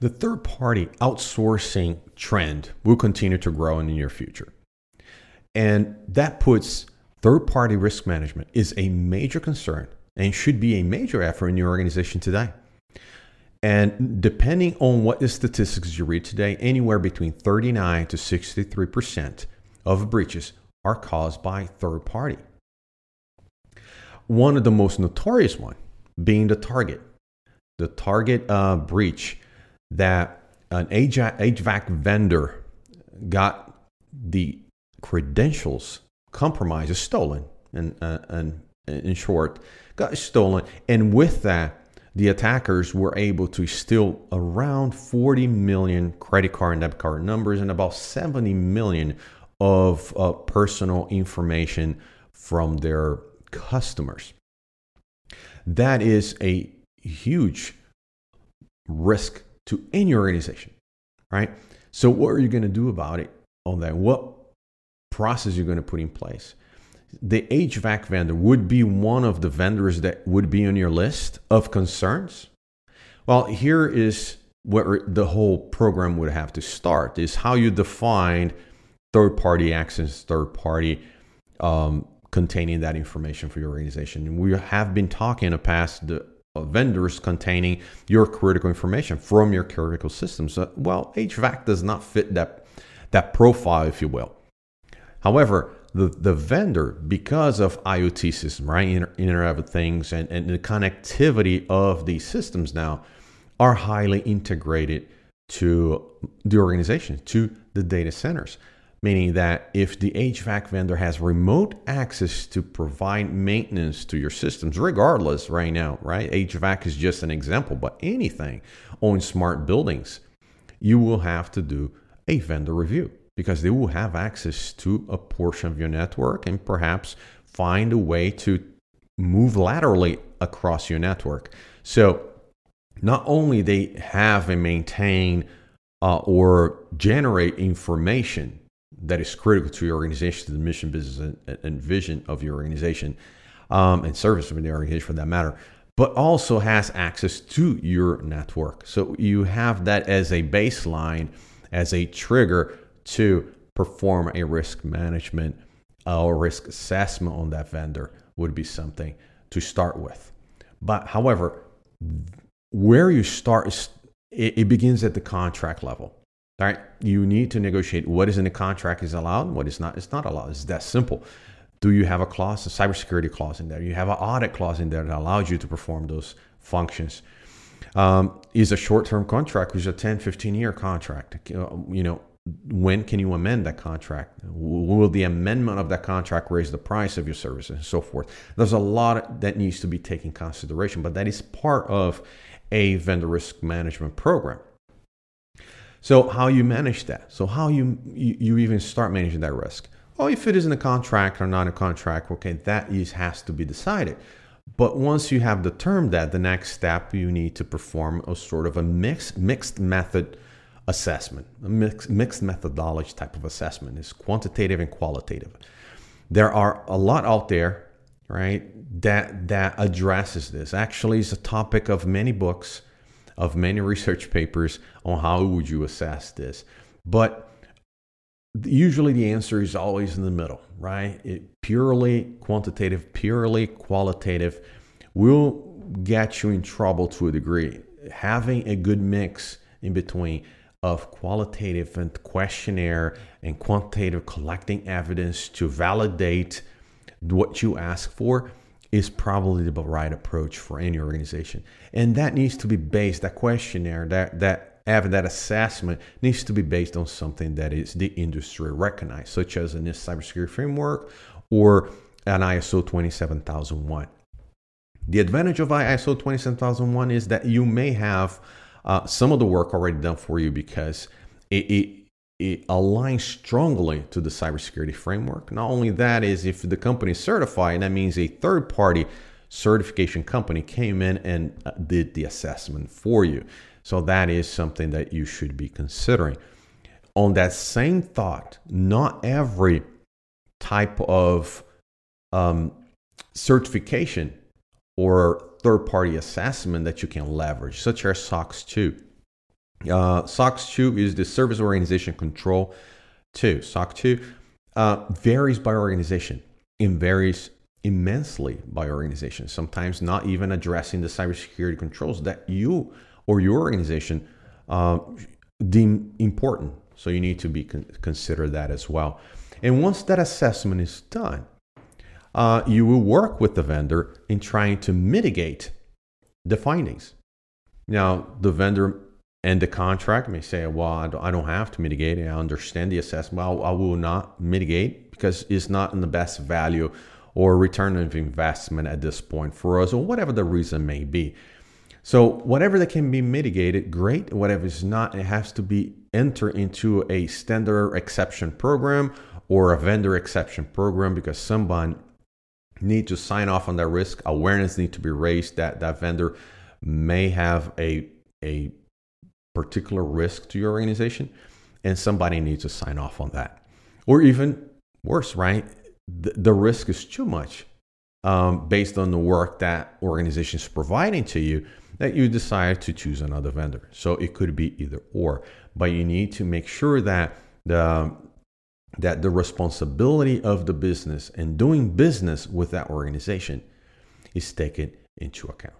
The third party outsourcing trend will continue to grow in the near future. And that puts third party risk management is a major concern and should be a major effort in your organization today. And depending on what the statistics you read today, anywhere between 39 to 63% of breaches are caused by third party. One of the most notorious one being the Target. The Target uh, breach that an HVAC vendor got the credentials compromised, stolen, and, uh, and in short, got stolen. And with that, the attackers were able to steal around 40 million credit card and debit card numbers and about 70 million of uh, personal information from their customers. That is a huge risk to any organization, right? So, what are you going to do about it on that? What process you're going to put in place? The HVAC vendor would be one of the vendors that would be on your list of concerns. Well, here is where the whole program would have to start: is how you define third-party access, third-party um, containing that information for your organization. We have been talking in the past the vendors containing your critical information from your critical systems. Well, HVAC does not fit that, that profile, if you will. However, the, the vendor, because of IoT system, right, Internet of Things, and, and the connectivity of these systems now are highly integrated to the organization, to the data centers meaning that if the HVAC vendor has remote access to provide maintenance to your systems, regardless right now, right? HVAC is just an example, but anything on smart buildings, you will have to do a vendor review because they will have access to a portion of your network and perhaps find a way to move laterally across your network. So not only they have and maintain uh, or generate information that is critical to your organization, to the mission, business, and, and vision of your organization, um, and service of the organization for that matter, but also has access to your network. So you have that as a baseline, as a trigger to perform a risk management uh, or risk assessment on that vendor would be something to start with. But however, where you start is it, it begins at the contract level. All right, you need to negotiate what is in the contract is allowed, what is not. It's not allowed. It's that simple. Do you have a clause, a cybersecurity clause in there? You have an audit clause in there that allows you to perform those functions. Um, is a short-term contract, is a 10, 15 year contract. You know, when can you amend that contract? Will the amendment of that contract raise the price of your services and so forth? There's a lot that needs to be taken consideration, but that is part of a vendor risk management program. So how you manage that? So how you, you, you even start managing that risk? Well, if it is in a contract or not a contract, okay, that is, has to be decided. But once you have determined that, the next step you need to perform a sort of a mixed mixed method assessment, a mixed, mixed methodology type of assessment is quantitative and qualitative. There are a lot out there, right, that that addresses this. Actually, it's a topic of many books of many research papers on how would you assess this. But usually the answer is always in the middle, right? It purely quantitative, purely qualitative will get you in trouble to a degree. Having a good mix in between of qualitative and questionnaire and quantitative collecting evidence to validate what you ask for is probably the right approach for any organization. And that needs to be based, that questionnaire, that, that having that assessment needs to be based on something that is the industry recognized, such as a NIST cybersecurity framework or an ISO 27001. The advantage of ISO 27001 is that you may have uh, some of the work already done for you because it, it it aligns strongly to the cybersecurity framework. Not only that is if the company is certified, that means a third party certification company came in and uh, did the assessment for you. So that is something that you should be considering. On that same thought, not every type of um, certification or third party assessment that you can leverage, such as SOC 2 Uh, SOC 2 is the Service Organization Control 2. SOC 2 uh, varies by organization and varies immensely by organization, sometimes not even addressing the cybersecurity controls that you or your organization uh, deem important. So you need to be con- consider that as well. And once that assessment is done, uh, you will work with the vendor in trying to mitigate the findings. Now, the vendor and the contract may say, well, I don't have to mitigate. I understand the assessment. Well, I will not mitigate because it's not in the best value or return of investment at this point for us, or whatever the reason may be. So, whatever that can be mitigated, great. Whatever is not, it has to be enter into a standard exception program or a vendor exception program because someone need to sign off on that risk. Awareness need to be raised that that vendor may have a a particular risk to your organization, and somebody needs to sign off on that. Or even worse, right? The, the risk is too much um, based on the work that organization is providing to you that you decide to choose another vendor. So it could be either or, but you need to make sure that the that the responsibility of the business and doing business with that organization is taken into account.